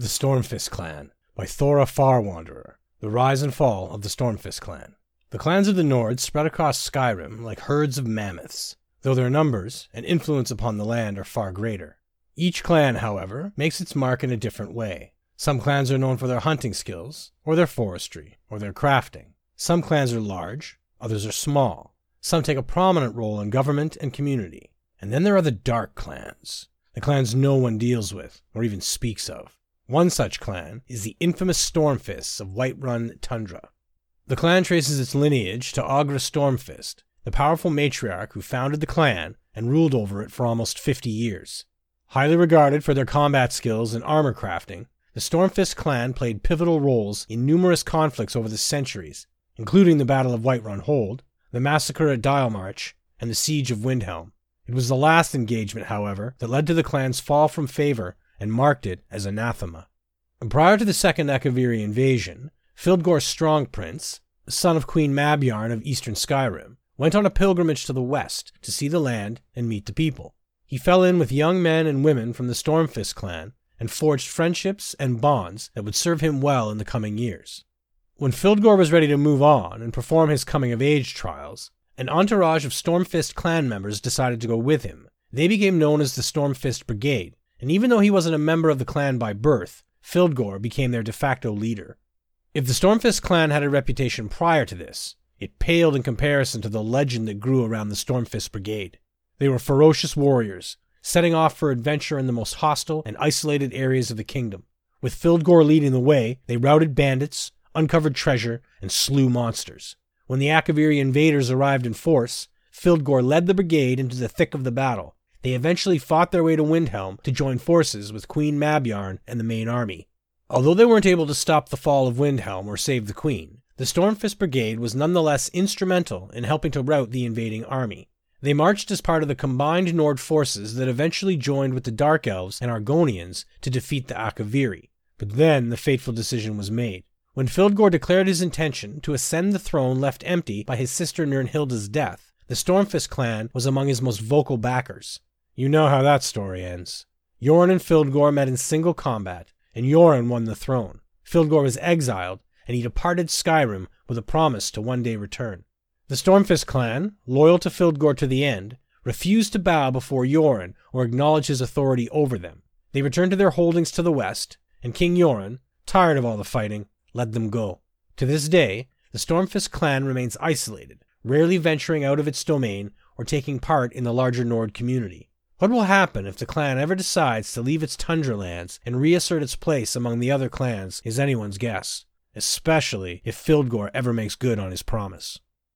The Stormfist Clan by Thora Farwanderer. The Rise and Fall of the Stormfist Clan. The clans of the Nord spread across Skyrim like herds of mammoths, though their numbers and influence upon the land are far greater. Each clan, however, makes its mark in a different way. Some clans are known for their hunting skills, or their forestry, or their crafting. Some clans are large, others are small. Some take a prominent role in government and community. And then there are the dark clans, the clans no one deals with, or even speaks of. One such clan is the infamous Stormfists of Whiterun Tundra. The clan traces its lineage to Agra Stormfist, the powerful matriarch who founded the clan and ruled over it for almost 50 years. Highly regarded for their combat skills and armor crafting, the Stormfist clan played pivotal roles in numerous conflicts over the centuries, including the Battle of Whiterun Hold, the massacre at Dialmarch, and the Siege of Windhelm. It was the last engagement, however, that led to the clan's fall from favor and marked it as anathema. Prior to the second Akaviri invasion, Fildgor Strong-Prince, son of Queen Mabjarn of eastern Skyrim, went on a pilgrimage to the west to see the land and meet the people. He fell in with young men and women from the Stormfist clan and forged friendships and bonds that would serve him well in the coming years. When Fildgor was ready to move on and perform his coming of age trials, an entourage of Stormfist clan members decided to go with him. They became known as the Stormfist Brigade and even though he wasn't a member of the clan by birth, Fildgor became their de facto leader. If the Stormfist clan had a reputation prior to this, it paled in comparison to the legend that grew around the Stormfist Brigade. They were ferocious warriors, setting off for adventure in the most hostile and isolated areas of the kingdom. With Fildgor leading the way, they routed bandits, uncovered treasure, and slew monsters. When the Akaviri invaders arrived in force, Fildgor led the brigade into the thick of the battle, they eventually fought their way to Windhelm to join forces with Queen Mabjarn and the main army. Although they weren't able to stop the fall of Windhelm or save the Queen, the Stormfist Brigade was nonetheless instrumental in helping to rout the invading army. They marched as part of the combined Nord forces that eventually joined with the Dark Elves and Argonians to defeat the Akaviri. But then the fateful decision was made. When Fildgor declared his intention to ascend the throne left empty by his sister Nurnhilde's death, the Stormfist clan was among his most vocal backers. You know how that story ends. Jorunn and Fildgor met in single combat, and Jorunn won the throne. Fildgor was exiled, and he departed Skyrim with a promise to one day return. The Stormfist clan, loyal to Fildgor to the end, refused to bow before Jorunn or acknowledge his authority over them. They returned to their holdings to the west, and King Jorunn, tired of all the fighting, let them go. To this day, the Stormfist clan remains isolated, rarely venturing out of its domain or taking part in the larger Nord community. What will happen if the clan ever decides to leave its tundra lands and reassert its place among the other clans is anyone's guess, especially if Fildgor ever makes good on his promise.